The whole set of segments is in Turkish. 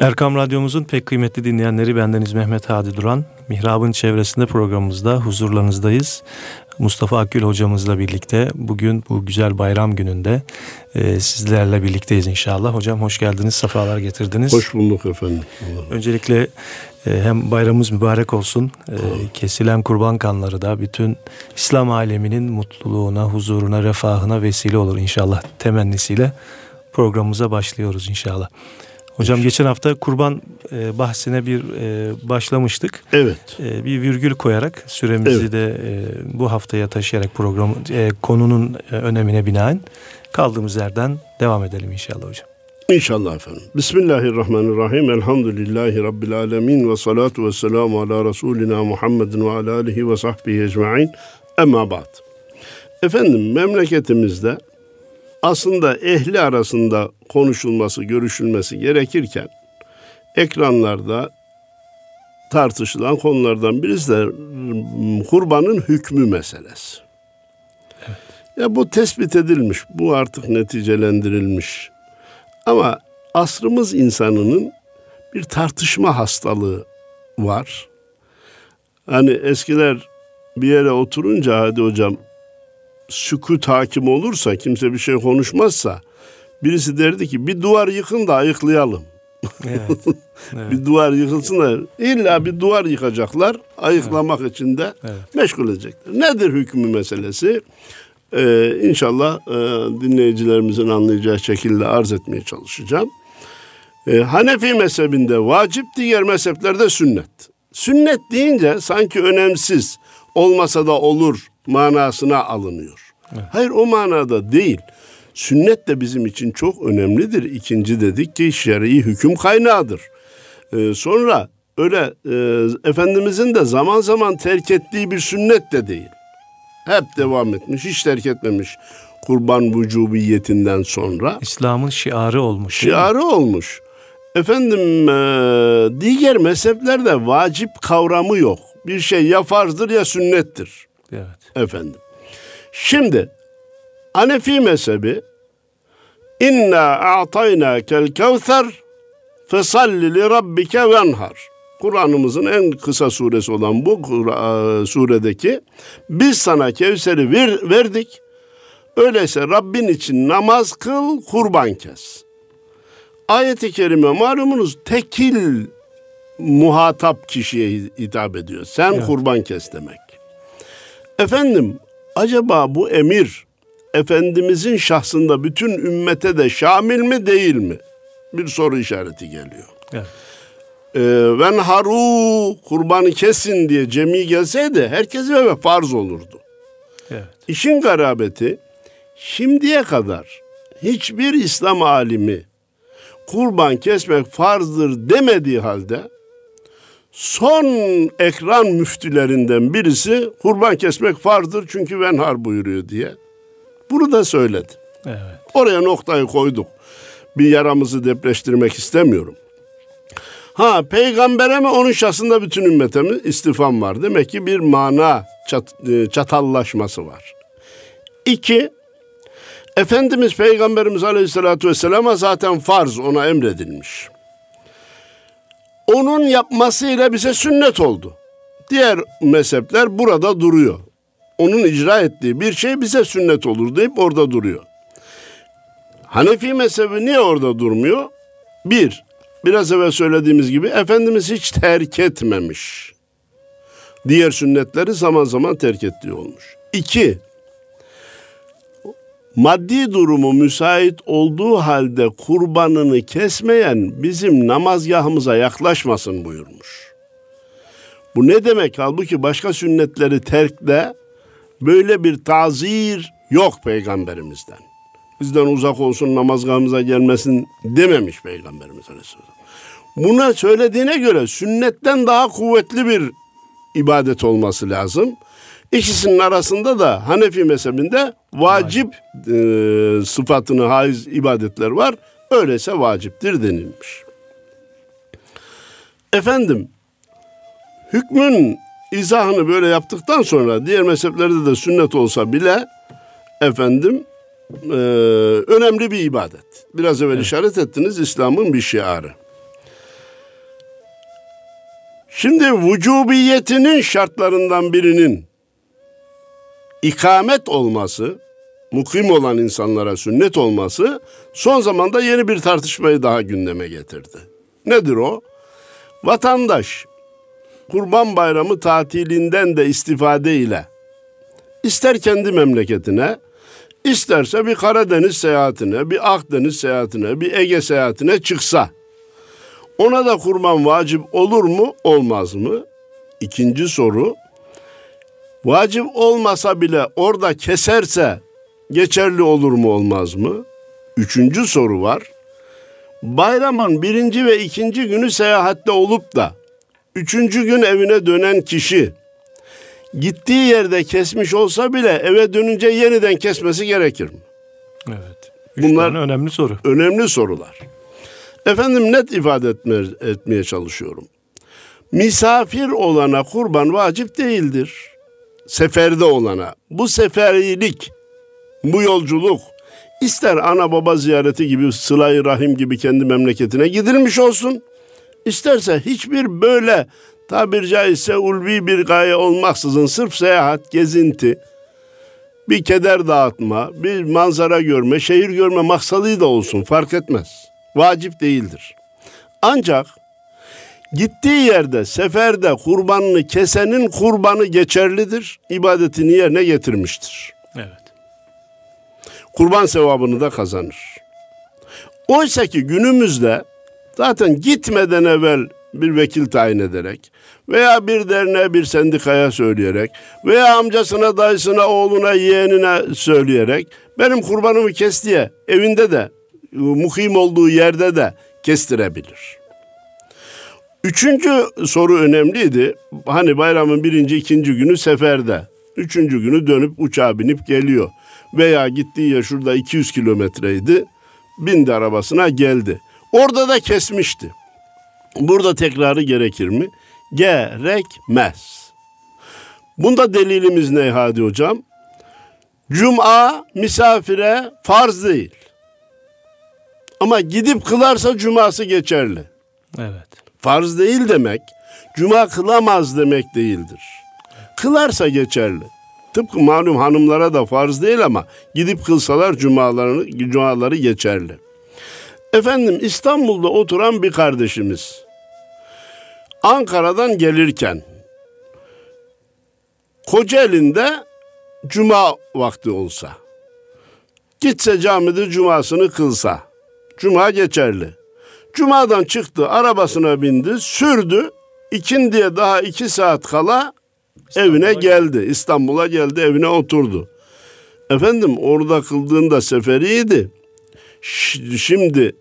Erkam Radyomuzun pek kıymetli dinleyenleri bendeniz Mehmet Hadi Duran. Mihrab'ın çevresinde programımızda huzurlarınızdayız. Mustafa Akgül hocamızla birlikte bugün bu güzel bayram gününde e, sizlerle birlikteyiz inşallah. Hocam hoş geldiniz, sefalar getirdiniz. Hoş bulduk efendim. Allah. Öncelikle e, hem bayramımız mübarek olsun, e, kesilen kurban kanları da bütün İslam aleminin mutluluğuna, huzuruna, refahına vesile olur inşallah temennisiyle programımıza başlıyoruz inşallah. Hocam geçen hafta kurban e, bahsine bir e, başlamıştık. Evet. E, bir virgül koyarak süremizi evet. de e, bu haftaya taşıyarak programı e, konunun e, önemine binaen kaldığımız yerden devam edelim inşallah hocam. İnşallah efendim. Bismillahirrahmanirrahim. Elhamdülillahi Rabbil alemin ve salatu ve selamu ala Resulina Muhammedin ve ala alihi ve sahbihi ecma'in. Emma ba'd. Efendim memleketimizde aslında ehli arasında konuşulması, görüşülmesi gerekirken ekranlarda tartışılan konulardan birisi de kurbanın hükmü meselesi. Ya bu tespit edilmiş, bu artık neticelendirilmiş. Ama asrımız insanının bir tartışma hastalığı var. Hani eskiler bir yere oturunca hadi hocam sükut hakim olursa, kimse bir şey konuşmazsa birisi derdi ki bir duvar yıkın da ayıklayalım. Evet, evet. bir duvar yıkılsın da illa bir duvar yıkacaklar. Ayıklamak evet. için de evet. meşgul edecekler. Nedir hükmü meselesi? Ee, inşallah e, dinleyicilerimizin anlayacağı şekilde arz etmeye çalışacağım. Ee, Hanefi mezhebinde vacip, diğer mezheplerde sünnet. Sünnet deyince sanki önemsiz, olmasa da olur manasına alınıyor. Evet. Hayır o manada değil. Sünnet de bizim için çok önemlidir. İkinci dedik ki şer'i hüküm kaynağıdır. Ee, sonra öyle e, Efendimizin de zaman zaman terk ettiği bir sünnet de değil. Hep devam etmiş, hiç terk etmemiş kurban vücubiyetinden sonra. İslam'ın şiarı olmuş. Şiarı olmuş. Efendim e, diğer mezheplerde vacip kavramı yok. Bir şey ya farzdır ya sünnettir. Evet. Efendim. Şimdi Hanefi mezhebi İnna a'tayna kel kevser fesalli li rabbike venhar. Kur'an'ımızın en kısa suresi olan bu suredeki biz sana Kevser'i ver, verdik. Öyleyse Rabbin için namaz kıl, kurban kes. Ayet-i kerime malumunuz tekil muhatap kişiye hitap ediyor. Sen evet. kurban kes demek. Efendim acaba bu emir Efendimizin şahsında bütün ümmete de şamil mi değil mi? Bir soru işareti geliyor. Evet. Ee, ven haru kurbanı kesin diye cemi gelseydi herkese ve farz olurdu. Evet. İşin garabeti şimdiye kadar hiçbir İslam alimi kurban kesmek farzdır demediği halde son ekran müftülerinden birisi kurban kesmek farzdır çünkü venhar buyuruyor diye. Bunu da söyledi. Evet. Oraya noktayı koyduk. Bir yaramızı depreştirmek istemiyorum. Ha peygambere mi onun şahsında bütün ümmete mi istifam var. Demek ki bir mana çat, e, çatallaşması var. İki, Efendimiz Peygamberimiz Aleyhisselatü Vesselam'a zaten farz ona emredilmiş. Onun yapmasıyla bize sünnet oldu. Diğer mezhepler burada duruyor onun icra ettiği bir şey bize sünnet olur deyip orada duruyor. Hanefi mezhebi niye orada durmuyor? Bir, biraz evvel söylediğimiz gibi Efendimiz hiç terk etmemiş. Diğer sünnetleri zaman zaman terk ettiği olmuş. İki, maddi durumu müsait olduğu halde kurbanını kesmeyen bizim namazgahımıza yaklaşmasın buyurmuş. Bu ne demek? Halbuki başka sünnetleri terkle Böyle bir tazir yok peygamberimizden. Bizden uzak olsun namazgahımıza gelmesin dememiş peygamberimiz aleyhisselam. Buna söylediğine göre sünnetten daha kuvvetli bir ibadet olması lazım. İkisinin arasında da Hanefi mezhebinde vacip e, sıfatını haiz ibadetler var. Öyleyse vaciptir denilmiş. Efendim, hükmün izahını böyle yaptıktan sonra diğer mezheplerde de sünnet olsa bile efendim e, önemli bir ibadet. Biraz evvel evet. işaret ettiniz İslam'ın bir şiarı. Şimdi vücubiyetinin şartlarından birinin ikamet olması, mukim olan insanlara sünnet olması son zamanda yeni bir tartışmayı daha gündeme getirdi. Nedir o? Vatandaş Kurban Bayramı tatilinden de istifade ile ister kendi memleketine, isterse bir Karadeniz seyahatine, bir Akdeniz seyahatine, bir Ege seyahatine çıksa ona da kurban vacip olur mu, olmaz mı? İkinci soru, vacip olmasa bile orada keserse geçerli olur mu, olmaz mı? Üçüncü soru var. Bayramın birinci ve ikinci günü seyahatte olup da üçüncü gün evine dönen kişi gittiği yerde kesmiş olsa bile eve dönünce yeniden kesmesi gerekir mi? Evet. Üç Bunlar önemli soru. Önemli sorular. Efendim net ifade etme, etmeye çalışıyorum. Misafir olana kurban vacip değildir. Seferde olana. Bu seferilik, bu yolculuk ister ana baba ziyareti gibi sıla rahim gibi kendi memleketine gidilmiş olsun. İsterse hiçbir böyle tabir caizse ulvi bir gaye olmaksızın sırf seyahat, gezinti, bir keder dağıtma, bir manzara görme, şehir görme maksadı da olsun fark etmez. Vacip değildir. Ancak gittiği yerde seferde kurbanını kesenin kurbanı geçerlidir. ibadetini yerine getirmiştir. Evet. Kurban sevabını da kazanır. Oysa ki günümüzde zaten gitmeden evvel bir vekil tayin ederek veya bir derneğe bir sendikaya söyleyerek veya amcasına, dayısına, oğluna, yeğenine söyleyerek benim kurbanımı kes diye evinde de muhim olduğu yerde de kestirebilir. Üçüncü soru önemliydi. Hani bayramın birinci, ikinci günü seferde. Üçüncü günü dönüp uçağa binip geliyor. Veya gittiği yer şurada 200 kilometreydi. Bindi arabasına geldi. Orada da kesmişti. Burada tekrarı gerekir mi? Gerekmez. Bunda delilimiz ne Hadi Hocam? Cuma misafire farz değil. Ama gidip kılarsa cuması geçerli. Evet. Farz değil demek, cuma kılamaz demek değildir. Kılarsa geçerli. Tıpkı malum hanımlara da farz değil ama gidip kılsalar cumalarını, cumaları geçerli. Efendim İstanbul'da oturan bir kardeşimiz Ankara'dan gelirken Kocaeli'nde cuma vakti olsa gitse camide cumasını kılsa cuma geçerli. Cumadan çıktı arabasına bindi sürdü ikindiye daha iki saat kala evine geldi. İstanbul'a geldi evine oturdu. Efendim orada kıldığında seferiydi. Şimdi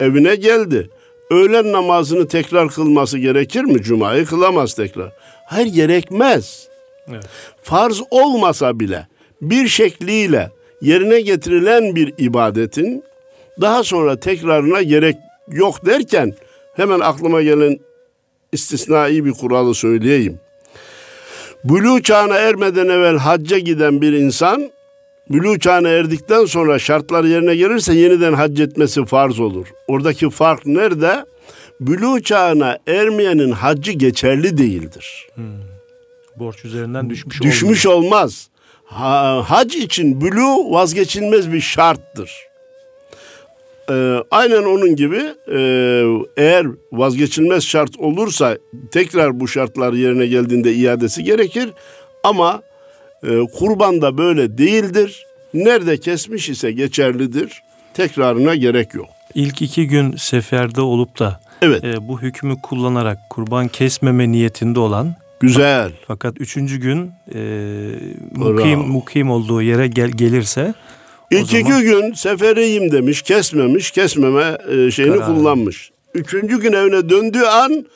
evine geldi. Öğlen namazını tekrar kılması gerekir mi? Cuma'yı kılamaz tekrar. Hayır gerekmez. Evet. Farz olmasa bile bir şekliyle yerine getirilen bir ibadetin daha sonra tekrarına gerek yok derken hemen aklıma gelen istisnai bir kuralı söyleyeyim. Bülü çağına ermeden evvel hacca giden bir insan bülü çağına erdikten sonra şartlar yerine gelirse yeniden hac etmesi farz olur. Oradaki fark nerede? Bülü çağına ermeyenin haccı geçerli değildir. Hmm. Borç üzerinden düşmüş, düşmüş olmaz. Ha, hac için bülü vazgeçilmez bir şarttır. Ee, aynen onun gibi e, eğer vazgeçilmez şart olursa tekrar bu şartlar yerine geldiğinde iadesi gerekir. Ama e, kurban da böyle değildir. Nerede kesmiş ise geçerlidir. Tekrarına gerek yok. İlk iki gün seferde olup da evet. e, bu hükmü kullanarak kurban kesmeme niyetinde olan Güzel. Fakat üçüncü gün e, mukim, mukim olduğu yere gel, gelirse İlk zaman... iki gün seferiyim demiş, kesmemiş, kesmeme e, şeyini Karar. kullanmış. Üçüncü gün evine döndüğü an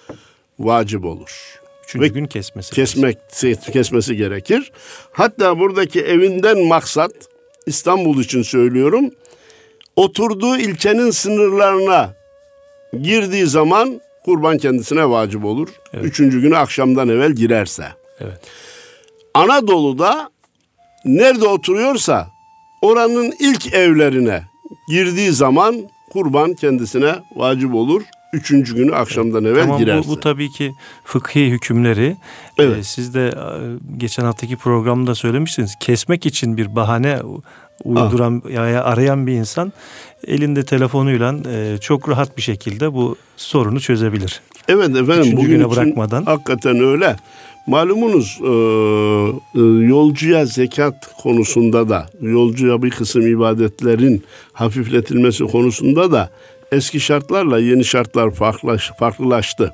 vacip olur. Üçüncü Ve gün kesmesi. Kesmek, kesmesi gerekir. Hatta buradaki evinden maksat, İstanbul için söylüyorum, oturduğu ilçenin sınırlarına girdiği zaman kurban kendisine vacip olur. Evet. Üçüncü günü akşamdan evvel girerse. Evet. Anadolu'da nerede oturuyorsa oranın ilk evlerine girdiği zaman kurban kendisine vacip olur. üçüncü günü akşamdan evvel tamam, girerse. Bu, bu tabii ki fıkhi hükümleri. Evet. Ee, siz de e, geçen haftaki programda söylemiştiniz. Kesmek için bir bahane uyduran ah. ya arayan bir insan elinde telefonuyla e, çok rahat bir şekilde bu sorunu çözebilir. Evet efendim Üçüncü bugün güne bırakmadan. hakikaten öyle. Malumunuz e, e, yolcuya zekat konusunda da yolcuya bir kısım ibadetlerin hafifletilmesi konusunda da eski şartlarla yeni şartlar farklılaş, farklılaştı.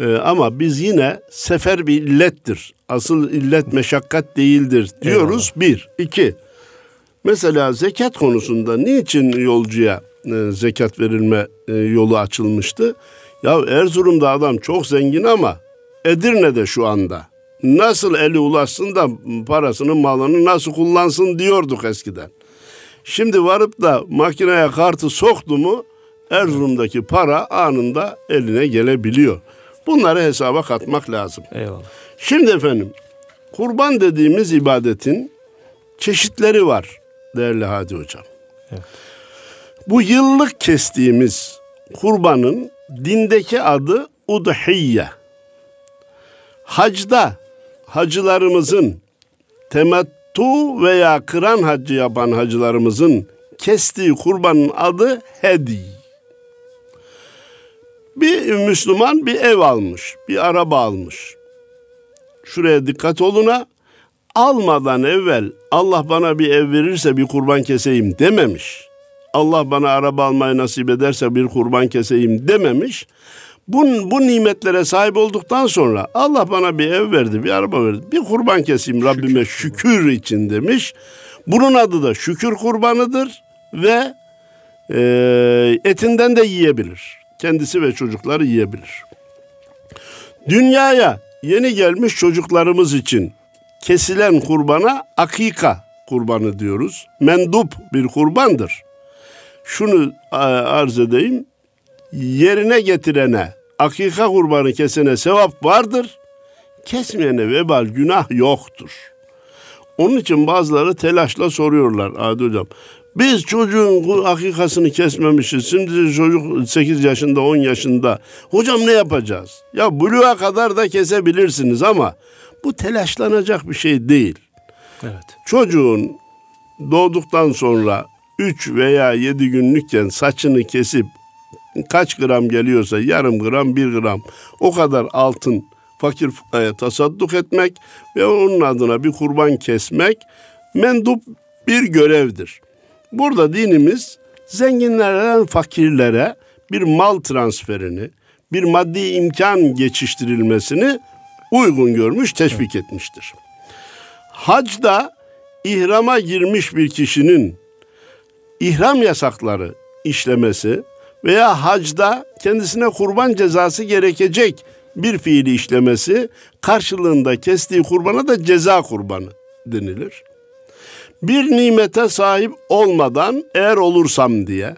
E, ama biz yine sefer bir illettir. Asıl illet meşakkat değildir diyoruz. Eyvallah. Bir. iki. Mesela zekat konusunda niçin yolcuya e, zekat verilme e, yolu açılmıştı? Ya Erzurum'da adam çok zengin ama Edirne'de şu anda. Nasıl eli ulaşsın da parasının malını nasıl kullansın diyorduk eskiden. Şimdi varıp da makineye kartı soktu mu Erzurum'daki para anında eline gelebiliyor. Bunları hesaba katmak lazım. Eyvallah. Şimdi efendim kurban dediğimiz ibadetin çeşitleri var değerli Hadi Hocam. Evet. Bu yıllık kestiğimiz kurbanın dindeki adı udhiyye. Hacda hacılarımızın temettu veya kıran hacı yapan hacılarımızın kestiği kurbanın adı hedi. Bir Müslüman bir ev almış, bir araba almış. Şuraya dikkat oluna. Almadan evvel Allah bana bir ev verirse bir kurban keseyim dememiş. Allah bana araba almayı nasip ederse bir kurban keseyim dememiş. Bu, bu nimetlere sahip olduktan sonra Allah bana bir ev verdi, bir araba verdi. Bir kurban keseyim Rabbime şükür, için demiş. Bunun adı da şükür kurbanıdır ve e, etinden de yiyebilir. Kendisi ve çocukları yiyebilir. Dünyaya yeni gelmiş çocuklarımız için kesilen kurbana akika kurbanı diyoruz. Mendup bir kurbandır. Şunu arz edeyim. Yerine getirene akika kurbanı kesene sevap vardır. Kesmeyene vebal günah yoktur. Onun için bazıları telaşla soruyorlar Adi Hocam. Biz çocuğun akikasını kesmemişiz. Şimdi çocuk 8 yaşında 10 yaşında. Hocam ne yapacağız? Ya buluğa kadar da kesebilirsiniz ama bu telaşlanacak bir şey değil. Evet. Çocuğun doğduktan sonra 3 veya 7 günlükken saçını kesip kaç gram geliyorsa yarım gram bir gram o kadar altın fakir fukaraya tasadduk etmek ve onun adına bir kurban kesmek mendup bir görevdir. Burada dinimiz zenginlerden fakirlere bir mal transferini, bir maddi imkan geçiştirilmesini uygun görmüş, teşvik etmiştir. Hacda ihrama girmiş bir kişinin ihram yasakları işlemesi veya hacda kendisine kurban cezası gerekecek bir fiili işlemesi karşılığında kestiği kurbana da ceza kurbanı denilir. Bir nimete sahip olmadan eğer olursam diye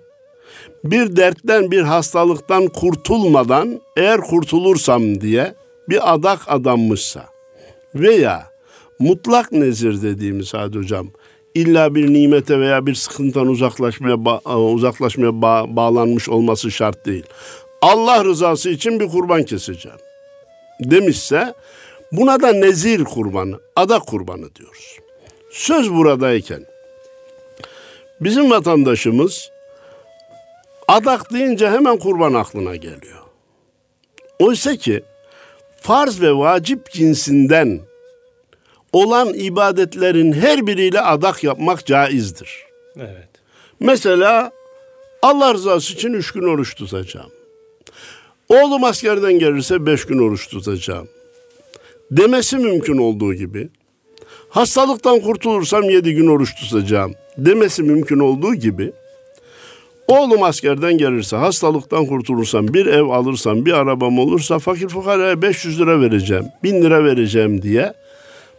bir dertten bir hastalıktan kurtulmadan eğer kurtulursam diye bir adak adanmışsa veya mutlak nezir dediğimiz Hadi Hocam illa bir nimete veya bir sıkıntıdan uzaklaşmaya ba- uzaklaşmaya ba- bağlanmış olması şart değil. Allah rızası için bir kurban keseceğim demişse buna da nezir kurbanı, adak kurbanı diyoruz. Söz buradayken bizim vatandaşımız adak deyince hemen kurban aklına geliyor. Oysa ki farz ve vacip cinsinden olan ibadetlerin her biriyle adak yapmak caizdir. Evet. Mesela Allah rızası için üç gün oruç tutacağım. Oğlum askerden gelirse beş gün oruç tutacağım. Demesi mümkün olduğu gibi. Hastalıktan kurtulursam yedi gün oruç tutacağım. Demesi mümkün olduğu gibi. Oğlum askerden gelirse, hastalıktan kurtulursam, bir ev alırsam, bir arabam olursa fakir fukaraya 500 lira vereceğim, 1000 lira vereceğim diye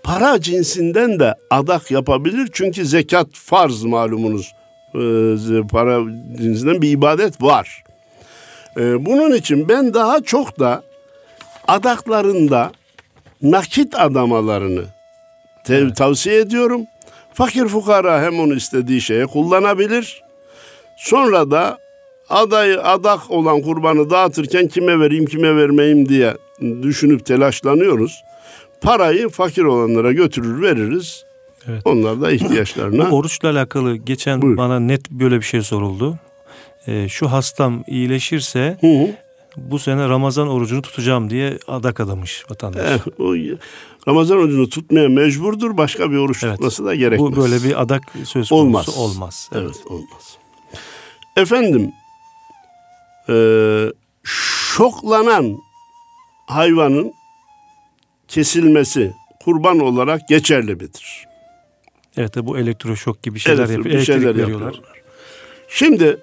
para cinsinden de adak yapabilir. Çünkü zekat farz malumunuz. Ee, para cinsinden bir ibadet var. Ee, bunun için ben daha çok da adaklarında nakit adamalarını tev- tavsiye ediyorum. Fakir fukara hem onu istediği şeye kullanabilir. Sonra da aday adak olan kurbanı dağıtırken kime vereyim kime vermeyeyim diye düşünüp telaşlanıyoruz. Parayı fakir olanlara götürür veririz. Evet. Onlar da ihtiyaçlarına. Bu oruçla alakalı geçen Buyur. bana net böyle bir şey soruldu. Ee, şu hastam iyileşirse hı hı. bu sene Ramazan orucunu tutacağım diye adak adamış vatandaş. Evet, o Ramazan orucunu tutmaya mecburdur. Başka bir oruç evet. tutması da gerekmez. Bu böyle bir adak söz konusu olmaz. olmaz. Evet. evet olmaz. Efendim e, şoklanan hayvanın kesilmesi kurban olarak geçerli midir? Evet bu elektroşok gibi şeyler evet, yapıyor. Bir şeyler veriyorlar. Şimdi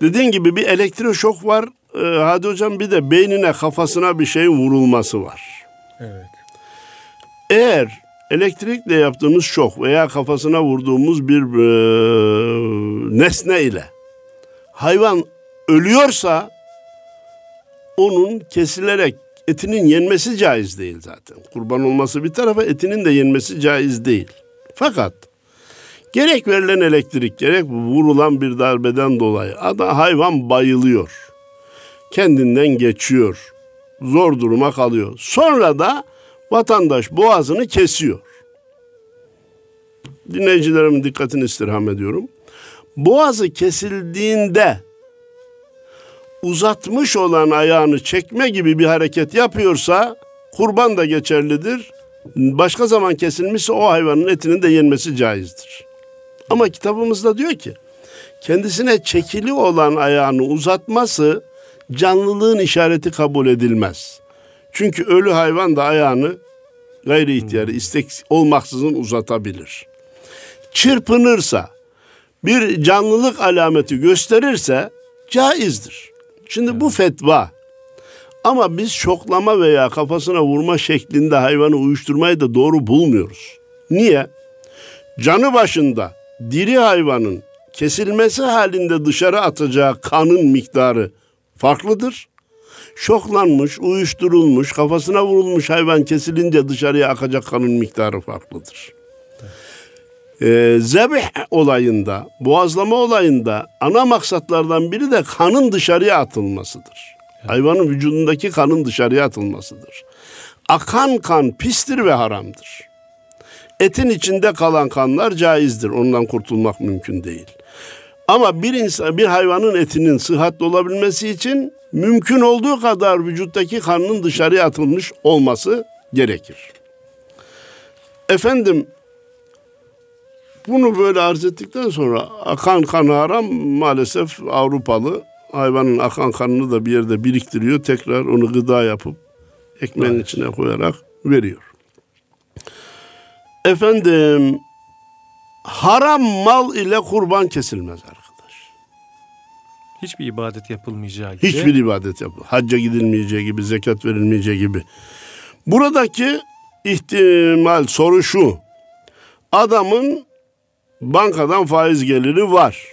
dediğin gibi bir elektroşok var. Ee, hadi hocam bir de beynine kafasına bir şey vurulması var. Evet. Eğer elektrikle yaptığımız şok veya kafasına vurduğumuz bir e, nesne ile hayvan ölüyorsa onun kesilerek etinin yenmesi caiz değil zaten. Kurban olması bir tarafa etinin de yenmesi caiz değil. Fakat gerek verilen elektrik gerek vurulan bir darbeden dolayı ada hayvan bayılıyor. Kendinden geçiyor. Zor duruma kalıyor. Sonra da vatandaş boğazını kesiyor. Dinleyicilerimin dikkatini istirham ediyorum. Boğazı kesildiğinde uzatmış olan ayağını çekme gibi bir hareket yapıyorsa kurban da geçerlidir. Başka zaman kesilmişse o hayvanın etinin de yenmesi caizdir. Ama kitabımızda diyor ki kendisine çekili olan ayağını uzatması canlılığın işareti kabul edilmez. Çünkü ölü hayvan da ayağını gayri ihtiyarı istek olmaksızın uzatabilir. Çırpınırsa bir canlılık alameti gösterirse caizdir. Şimdi evet. bu fetva. Ama biz şoklama veya kafasına vurma şeklinde hayvanı uyuşturmayı da doğru bulmuyoruz. Niye? Canı başında diri hayvanın kesilmesi halinde dışarı atacağı kanın miktarı farklıdır. Şoklanmış, uyuşturulmuş, kafasına vurulmuş hayvan kesilince dışarıya akacak kanın miktarı farklıdır. Ee, zebih olayında, boğazlama olayında ana maksatlardan biri de kanın dışarıya atılmasıdır. Hayvanın vücudundaki kanın dışarıya atılmasıdır. Akan kan pistir ve haramdır. Etin içinde kalan kanlar caizdir. Ondan kurtulmak mümkün değil. Ama bir insan, bir hayvanın etinin sıhhatli olabilmesi için mümkün olduğu kadar vücuttaki kanın dışarıya atılmış olması gerekir. Efendim bunu böyle arz ettikten sonra akan kan haram maalesef Avrupalı hayvanın akan kanını da bir yerde biriktiriyor. Tekrar onu gıda yapıp ekmeğin evet. içine koyarak veriyor. Efendim haram mal ile kurban kesilmez arkadaş. Hiçbir ibadet yapılmayacağı gibi. Hiçbir ibadet yapılmaz. Hacca gidilmeyeceği gibi, zekat verilmeyeceği gibi. Buradaki ihtimal soru şu. Adamın bankadan faiz geliri var.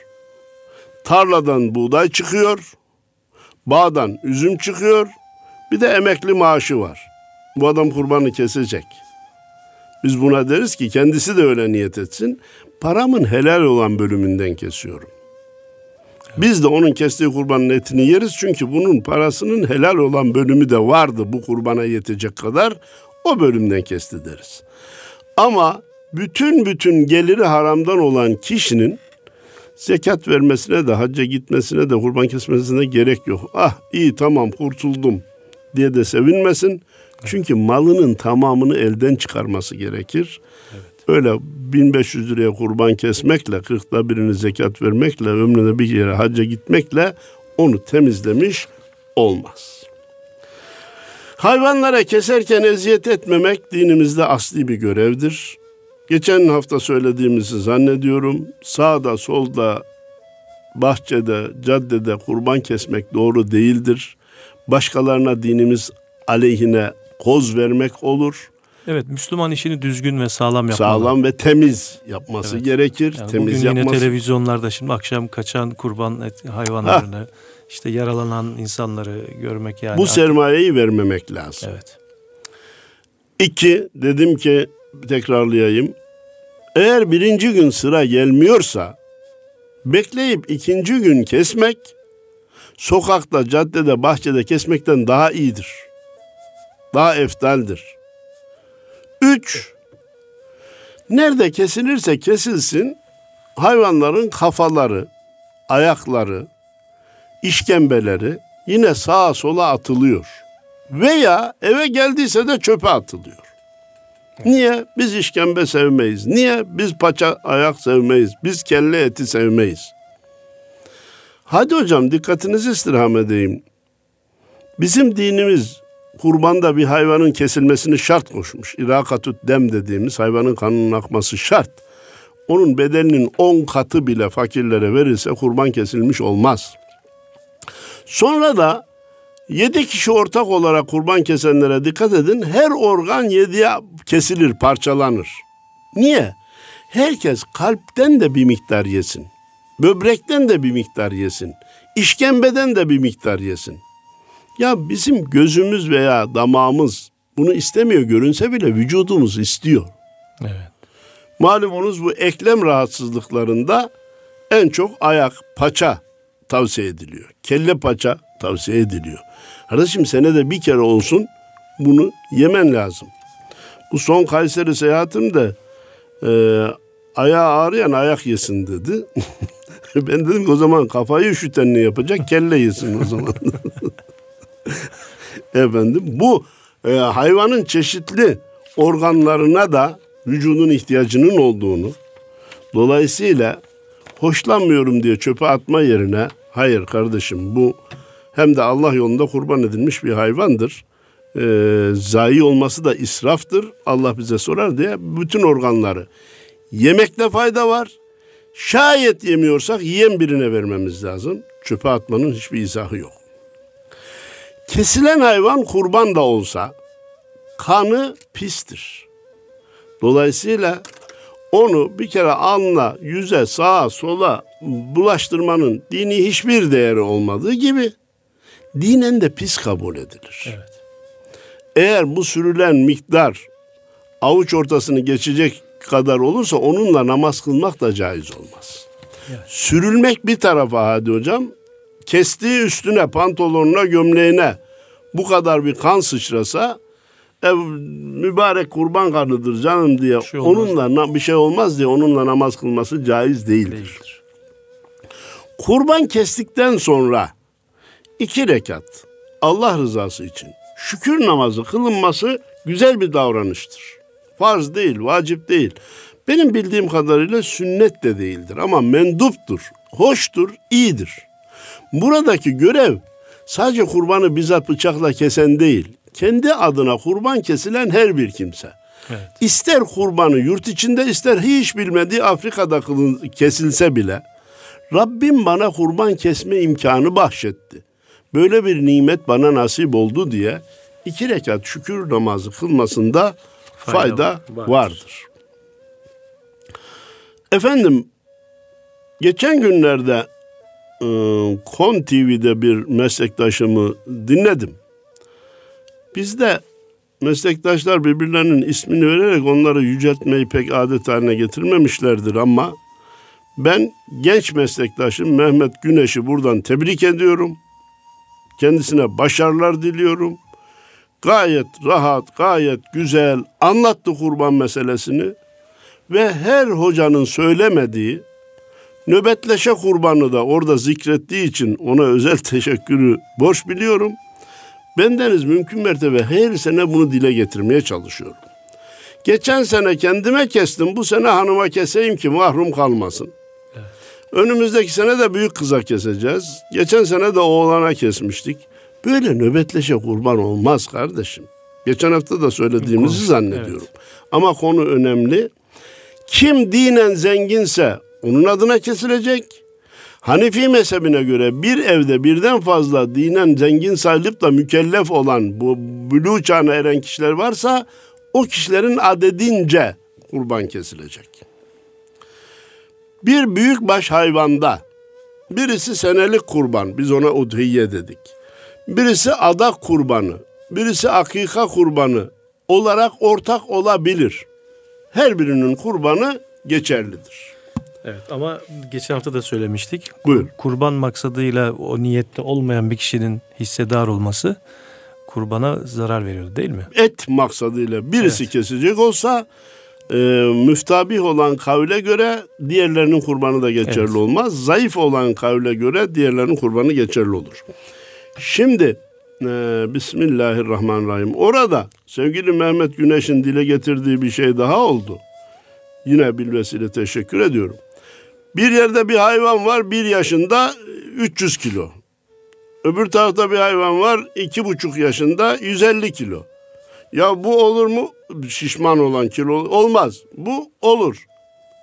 Tarladan buğday çıkıyor. Bağdan üzüm çıkıyor. Bir de emekli maaşı var. Bu adam kurbanı kesecek. Biz buna deriz ki kendisi de öyle niyet etsin. Paramın helal olan bölümünden kesiyorum. Biz de onun kestiği kurbanın etini yeriz çünkü bunun parasının helal olan bölümü de vardı bu kurbana yetecek kadar. O bölümden kesti deriz. Ama bütün bütün geliri haramdan olan kişinin zekat vermesine de hacca gitmesine de kurban kesmesine gerek yok. Ah iyi tamam kurtuldum diye de sevinmesin. Çünkü malının tamamını elden çıkarması gerekir. Evet. Öyle 1500 liraya kurban kesmekle, kırkta birini zekat vermekle, ömrüne bir yere hacca gitmekle onu temizlemiş olmaz. Hayvanlara keserken eziyet etmemek dinimizde asli bir görevdir. Geçen hafta söylediğimizi zannediyorum. Sağda, solda, bahçede, caddede kurban kesmek doğru değildir. Başkalarına dinimiz aleyhine koz vermek olur. Evet, Müslüman işini düzgün ve sağlam yapmalı. Sağlam ve temiz yapması evet. gerekir. Yani temiz bugün yapması. yine televizyonlarda şimdi akşam kaçan kurban et, hayvanlarını, ha. işte yaralanan insanları görmek yani. Bu sermayeyi vermemek lazım. Evet. İki, dedim ki tekrarlayayım. Eğer birinci gün sıra gelmiyorsa bekleyip ikinci gün kesmek sokakta, caddede, bahçede kesmekten daha iyidir. Daha eftaldir. Üç, nerede kesilirse kesilsin hayvanların kafaları, ayakları, işkembeleri yine sağa sola atılıyor. Veya eve geldiyse de çöpe atılıyor. Niye? Biz işkembe sevmeyiz. Niye? Biz paça ayak sevmeyiz. Biz kelle eti sevmeyiz. Hadi hocam dikkatinizi istirham edeyim. Bizim dinimiz kurbanda bir hayvanın kesilmesini şart koşmuş. İrakatut dem dediğimiz hayvanın kanının akması şart. Onun bedelinin on katı bile fakirlere verilse kurban kesilmiş olmaz. Sonra da yedi kişi ortak olarak kurban kesenlere dikkat edin. Her organ yediye kesilir, parçalanır. Niye? Herkes kalpten de bir miktar yesin. Böbrekten de bir miktar yesin. İşkembeden de bir miktar yesin. Ya bizim gözümüz veya damağımız bunu istemiyor görünse bile vücudumuz istiyor. Evet. Malumunuz bu eklem rahatsızlıklarında en çok ayak, paça tavsiye ediliyor. Kelle paça tavsiye ediliyor. Kardeşim senede bir kere olsun bunu yemen lazım. Bu son Kayseri seyahatimde e, ayağı ağrıyan ayak yesin dedi. ben dedim ki o zaman kafayı üşüten ne yapacak? Kelle yesin o zaman. Efendim bu e, hayvanın çeşitli organlarına da vücudun ihtiyacının olduğunu dolayısıyla hoşlanmıyorum diye çöpe atma yerine hayır kardeşim bu hem de Allah yolunda kurban edilmiş bir hayvandır. E, zayi olması da israftır. Allah bize sorar diye bütün organları yemekte fayda var. Şayet yemiyorsak yiyen birine vermemiz lazım. Çöpe atmanın hiçbir izahı yok. Kesilen hayvan kurban da olsa kanı pistir. Dolayısıyla onu bir kere alnına, yüze, sağa, sola bulaştırmanın dini hiçbir değeri olmadığı gibi dinen de pis kabul edilir. Evet. Eğer bu sürülen miktar avuç ortasını geçecek kadar olursa onunla namaz kılmak da caiz olmaz. Evet. Sürülmek bir tarafa hadi hocam. Kestiği üstüne, pantolonuna, gömleğine bu kadar bir kan sıçrasa ev mübarek kurban kanıdır canım diye şey onunla bir şey olmaz diye onunla namaz kılması caiz değildir. değildir. Kurban kestikten sonra iki rekat Allah rızası için şükür namazı kılınması güzel bir davranıştır. Farz değil, vacip değil. Benim bildiğim kadarıyla sünnet de değildir ama menduptur, hoştur, iyidir. Buradaki görev sadece kurbanı bizzat bıçakla kesen değil, kendi adına kurban kesilen her bir kimse. Evet. İster kurbanı yurt içinde ister hiç bilmediği Afrika'da kılın, kesilse bile Rabbim bana kurban kesme imkanı bahşetti. Böyle bir nimet bana nasip oldu diye iki rekat şükür namazı kılmasında fayda, vardır. Efendim geçen günlerde e, Kon TV'de bir meslektaşımı dinledim. Bizde meslektaşlar birbirlerinin ismini vererek onları yüceltmeyi pek adet haline getirmemişlerdir ama ben genç meslektaşım Mehmet Güneş'i buradan tebrik ediyorum. Kendisine başarılar diliyorum. Gayet rahat, gayet güzel anlattı kurban meselesini ve her hocanın söylemediği nöbetleşe kurbanı da orada zikrettiği için ona özel teşekkürü borç biliyorum. Bendeniz mümkün mertebe her sene bunu dile getirmeye çalışıyorum. Geçen sene kendime kestim, bu sene hanıma keseyim ki mahrum kalmasın. Önümüzdeki sene de büyük kıza keseceğiz. Geçen sene de oğlana kesmiştik. Böyle nöbetleşe kurban olmaz kardeşim. Geçen hafta da söylediğimizi konu, zannediyorum. Evet. Ama konu önemli. Kim dinen zenginse onun adına kesilecek. Hanefi mezhebine göre bir evde birden fazla dinen zengin sayılıp da mükellef olan bu bülü çağına eren kişiler varsa o kişilerin adedince kurban kesilecek. Bir büyükbaş hayvanda birisi senelik kurban biz ona udhiye dedik. Birisi adak kurbanı, birisi akika kurbanı olarak ortak olabilir. Her birinin kurbanı geçerlidir. Evet ama geçen hafta da söylemiştik. Buyur. Kurban maksadıyla o niyette olmayan bir kişinin hissedar olması kurbana zarar veriyor değil mi? Et maksadıyla birisi evet. kesecek olsa e, müftabih olan kavle göre diğerlerinin kurbanı da geçerli evet. olmaz. Zayıf olan kavle göre diğerlerinin kurbanı geçerli olur. Şimdi e, Bismillahirrahmanirrahim. Orada sevgili Mehmet Güneş'in dile getirdiği bir şey daha oldu. Yine bilvesiyle teşekkür ediyorum. Bir yerde bir hayvan var bir yaşında 300 kilo. Öbür tarafta bir hayvan var iki buçuk yaşında 150 kilo. Ya bu olur mu? Şişman olan kilo olmaz. Bu olur.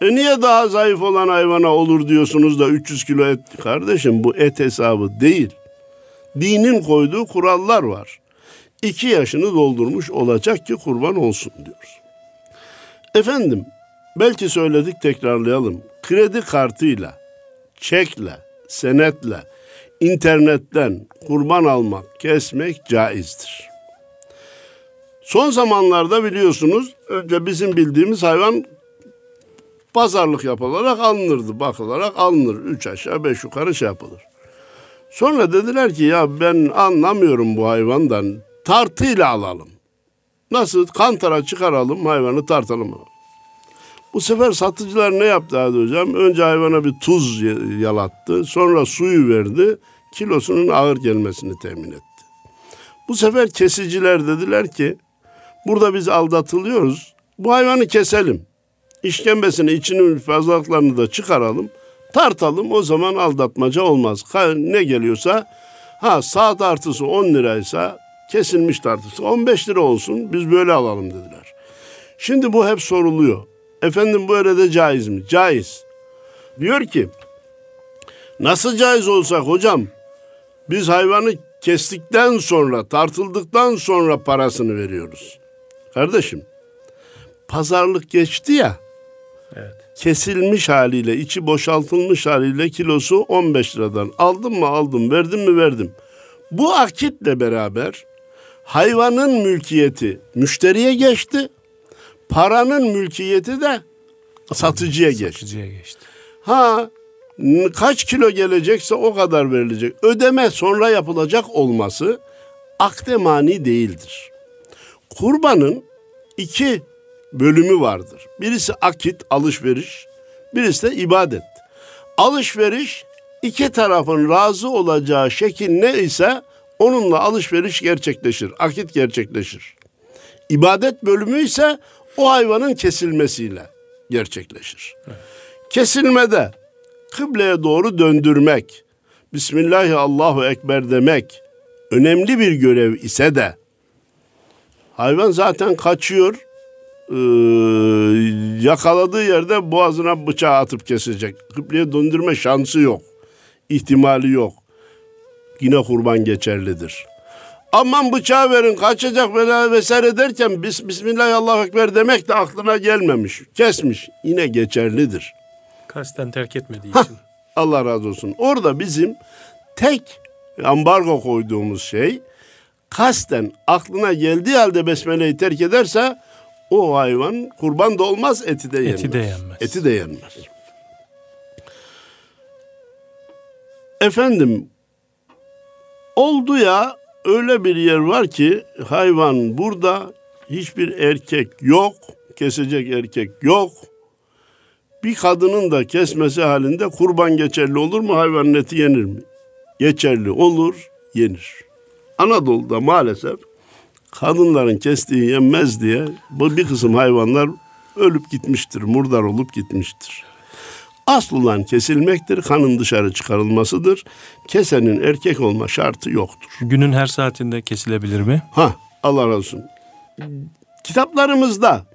E niye daha zayıf olan hayvana olur diyorsunuz da 300 kilo et? Kardeşim bu et hesabı değil. Dinin koyduğu kurallar var. İki yaşını doldurmuş olacak ki kurban olsun diyoruz. Efendim belki söyledik tekrarlayalım. Kredi kartıyla, çekle, senetle, internetten kurban almak, kesmek caizdir. Son zamanlarda biliyorsunuz önce bizim bildiğimiz hayvan pazarlık yapılarak alınırdı, bakılarak alınır. Üç aşağı beş yukarı şey yapılır. Sonra dediler ki ya ben anlamıyorum bu hayvandan tartıyla alalım. Nasıl? Kantara çıkaralım hayvanı tartalım. Bu sefer satıcılar ne yaptı Hadi Hocam? Önce hayvana bir tuz yalattı. Sonra suyu verdi. Kilosunun ağır gelmesini temin etti. Bu sefer kesiciler dediler ki burada biz aldatılıyoruz. Bu hayvanı keselim. İşkembesini, içinin fazlalıklarını da çıkaralım. Tartalım o zaman aldatmaca olmaz. Ne geliyorsa ha saat artısı 10 liraysa kesilmiş tartısı 15 lira olsun biz böyle alalım dediler. Şimdi bu hep soruluyor. Efendim bu öyle caiz mi? Caiz. Diyor ki nasıl caiz olsak hocam biz hayvanı kestikten sonra tartıldıktan sonra parasını veriyoruz. Kardeşim pazarlık geçti ya. Evet. Kesilmiş haliyle, içi boşaltılmış haliyle kilosu 15 liradan. Aldım mı aldım, verdim mi verdim. Bu akitle beraber hayvanın mülkiyeti müşteriye geçti. Paranın mülkiyeti de satıcıya geçti. Satıcıya geçti. Ha kaç kilo gelecekse o kadar verilecek. Ödeme sonra yapılacak olması akde mani değildir. Kurbanın iki bölümü vardır. Birisi akit, alışveriş, birisi de ibadet. Alışveriş iki tarafın razı olacağı şekil ne ise onunla alışveriş gerçekleşir, akit gerçekleşir. İbadet bölümü ise o hayvanın kesilmesiyle gerçekleşir. Kesilmede kıbleye doğru döndürmek, Bismillahi Allahu Ekber demek önemli bir görev ise de hayvan zaten kaçıyor, ee, yakaladığı yerde boğazına bıçağı atıp kesecek. Kıbleye döndürme şansı yok, ihtimali yok. Yine kurban geçerlidir. Aman bıçağı verin kaçacak vesaire derken bis, Bismillah Allahu Ekber demek de aklına gelmemiş. Kesmiş. Yine geçerlidir. Kasten terk etmediği Hah, için. Allah razı olsun. Orada bizim tek ambargo koyduğumuz şey kasten aklına geldiği halde besmeleyi terk ederse o hayvan kurban da olmaz eti de yenmez. Eti de yenmez. Eti de yenmez. Efendim oldu ya öyle bir yer var ki hayvan burada hiçbir erkek yok, kesecek erkek yok. Bir kadının da kesmesi halinde kurban geçerli olur mu? Hayvanın eti yenir mi? Geçerli olur, yenir. Anadolu'da maalesef kadınların kestiği yenmez diye bu bir kısım hayvanlar ölüp gitmiştir, murdar olup gitmiştir. Asıl olan kesilmektir, kanın dışarı çıkarılmasıdır. Kesenin erkek olma şartı yoktur. Günün her saatinde kesilebilir mi? Ha, Allah razı olsun. Kitaplarımızda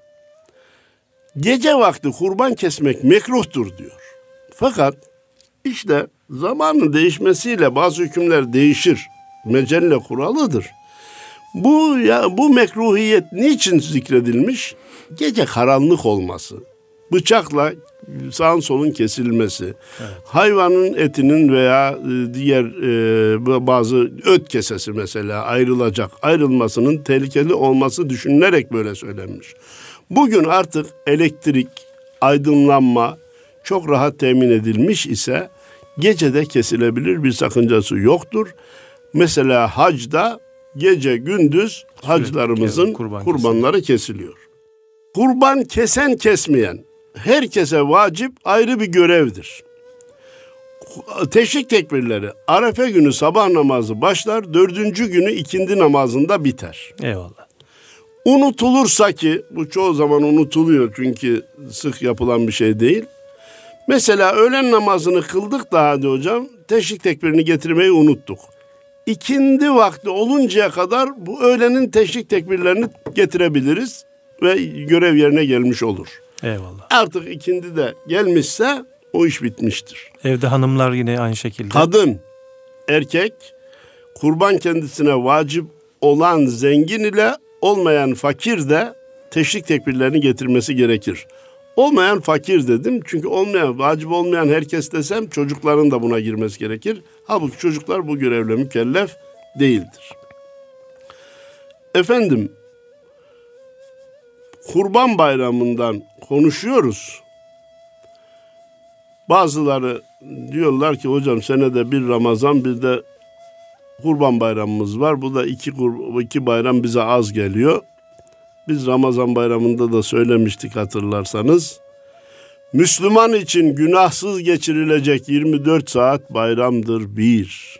gece vakti kurban kesmek mekruhtur diyor. Fakat işte zamanın değişmesiyle bazı hükümler değişir. Mecelle kuralıdır. Bu ya bu mekruhiyet niçin zikredilmiş? Gece karanlık olması, bıçakla sağın solun kesilmesi, evet. hayvanın etinin veya e, diğer e, bazı öt kesesi mesela ayrılacak, ayrılmasının tehlikeli olması düşünülerek böyle söylenmiş. Bugün artık elektrik, aydınlanma, çok rahat temin edilmiş ise gece de kesilebilir bir sakıncası yoktur. Mesela hacda gece gündüz haclarımızın kurban kurbanları kesiliyor. Kurban kesen kesmeyen herkese vacip ayrı bir görevdir. Teşrik tekbirleri Arefe günü sabah namazı başlar, dördüncü günü ikindi namazında biter. Eyvallah. Unutulursa ki bu çoğu zaman unutuluyor çünkü sık yapılan bir şey değil. Mesela öğlen namazını kıldık da hadi hocam teşrik tekbirini getirmeyi unuttuk. İkindi vakti oluncaya kadar bu öğlenin teşrik tekbirlerini getirebiliriz ve görev yerine gelmiş olur. Eyvallah. Artık ikindi de gelmişse o iş bitmiştir. Evde hanımlar yine aynı şekilde. Kadın, erkek, kurban kendisine vacip olan zengin ile olmayan fakir de teşrik tekbirlerini getirmesi gerekir. Olmayan fakir dedim çünkü olmayan, vacip olmayan herkes desem çocukların da buna girmesi gerekir. Halbuki çocuklar bu görevle mükellef değildir. Efendim, Kurban Bayramı'ndan konuşuyoruz. Bazıları diyorlar ki hocam senede bir Ramazan bir de Kurban Bayramımız var. Bu da iki, iki bayram bize az geliyor. Biz Ramazan bayramında da söylemiştik hatırlarsanız. Müslüman için günahsız geçirilecek 24 saat bayramdır bir.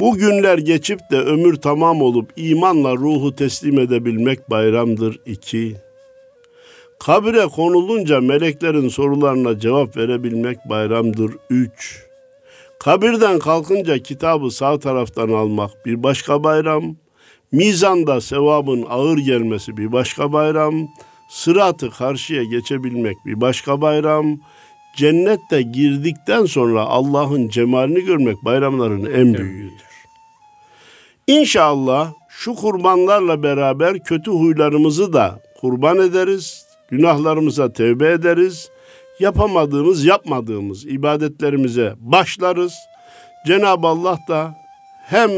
Bu günler geçip de ömür tamam olup imanla ruhu teslim edebilmek bayramdır iki. Kabire konulunca meleklerin sorularına cevap verebilmek bayramdır üç. Kabirden kalkınca kitabı sağ taraftan almak bir başka bayram. Mizanda sevabın ağır gelmesi bir başka bayram. Sıratı karşıya geçebilmek bir başka bayram. Cennette girdikten sonra Allah'ın cemalini görmek bayramların en büyüğüdür. İnşallah şu kurbanlarla beraber kötü huylarımızı da kurban ederiz. Günahlarımıza tevbe ederiz. Yapamadığımız, yapmadığımız ibadetlerimize başlarız. Cenab-ı Allah da hem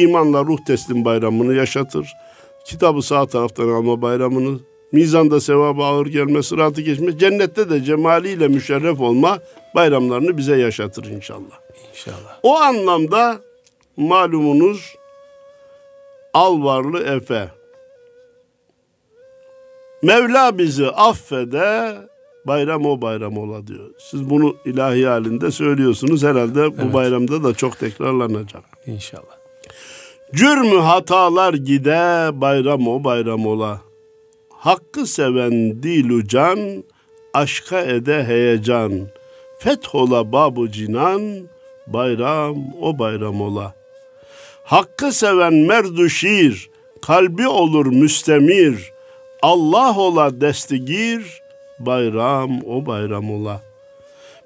imanla ruh teslim bayramını yaşatır. Kitabı sağ taraftan alma bayramını, mizanda sevabı ağır gelme, sıratı geçme, cennette de cemaliyle müşerref olma bayramlarını bize yaşatır inşallah. İnşallah. O anlamda malumunuz Alvarlı Efe. Mevla bizi affede, bayram o bayram ola diyor. Siz bunu ilahi halinde söylüyorsunuz. Herhalde evet. bu bayramda da çok tekrarlanacak. İnşallah. Cürmü hatalar gide, bayram o bayram ola. Hakkı seven dilu can, aşka ede heyecan. Fethola babu cinan, bayram o bayram ola.'' Hakkı seven merdu şiir, kalbi olur müstemir. Allah ola destigir, bayram o bayram ola.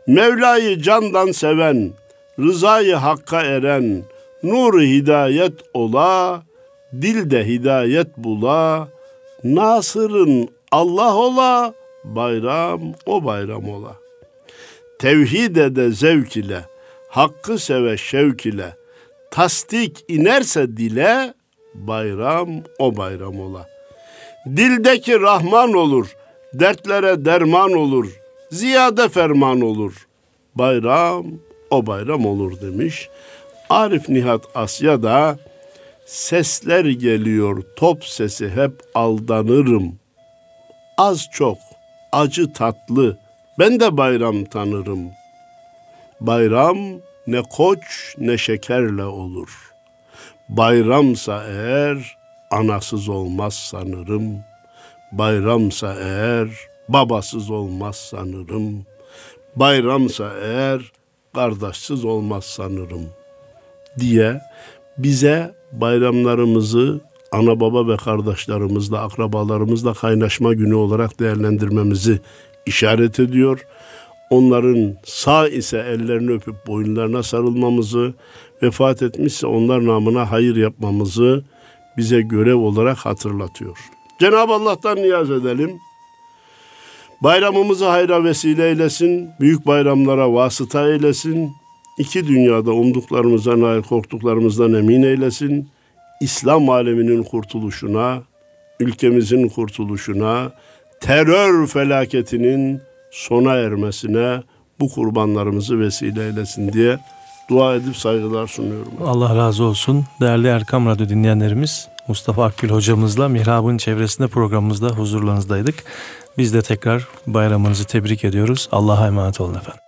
Mevla'yı candan seven, rızayı hakka eren, nur hidayet ola, dilde hidayet bula, Nasır'ın Allah ola, bayram o bayram ola. Tevhid ede zevk ile, hakkı seve şevk ile, tasdik inerse dile bayram o bayram ola. Dildeki Rahman olur, dertlere derman olur, ziyade ferman olur. Bayram o bayram olur demiş. Arif Nihat Asya da sesler geliyor top sesi hep aldanırım. Az çok acı tatlı ben de bayram tanırım. Bayram ne koç ne şekerle olur. Bayramsa eğer anasız olmaz sanırım. Bayramsa eğer babasız olmaz sanırım. Bayramsa eğer kardeşsiz olmaz sanırım diye bize bayramlarımızı ana baba ve kardeşlerimizle, akrabalarımızla kaynaşma günü olarak değerlendirmemizi işaret ediyor onların sağ ise ellerini öpüp boyunlarına sarılmamızı, vefat etmişse onlar namına hayır yapmamızı bize görev olarak hatırlatıyor. Cenab-ı Allah'tan niyaz edelim. Bayramımızı hayra vesile eylesin, büyük bayramlara vasıta eylesin, iki dünyada umduklarımıza nail korktuklarımızdan emin eylesin, İslam aleminin kurtuluşuna, ülkemizin kurtuluşuna, terör felaketinin sona ermesine bu kurbanlarımızı vesile eylesin diye dua edip saygılar sunuyorum. Allah razı olsun. Değerli Erkam Radyo dinleyenlerimiz Mustafa Akgül hocamızla Mihrab'ın çevresinde programımızda huzurlarınızdaydık. Biz de tekrar bayramınızı tebrik ediyoruz. Allah'a emanet olun efendim.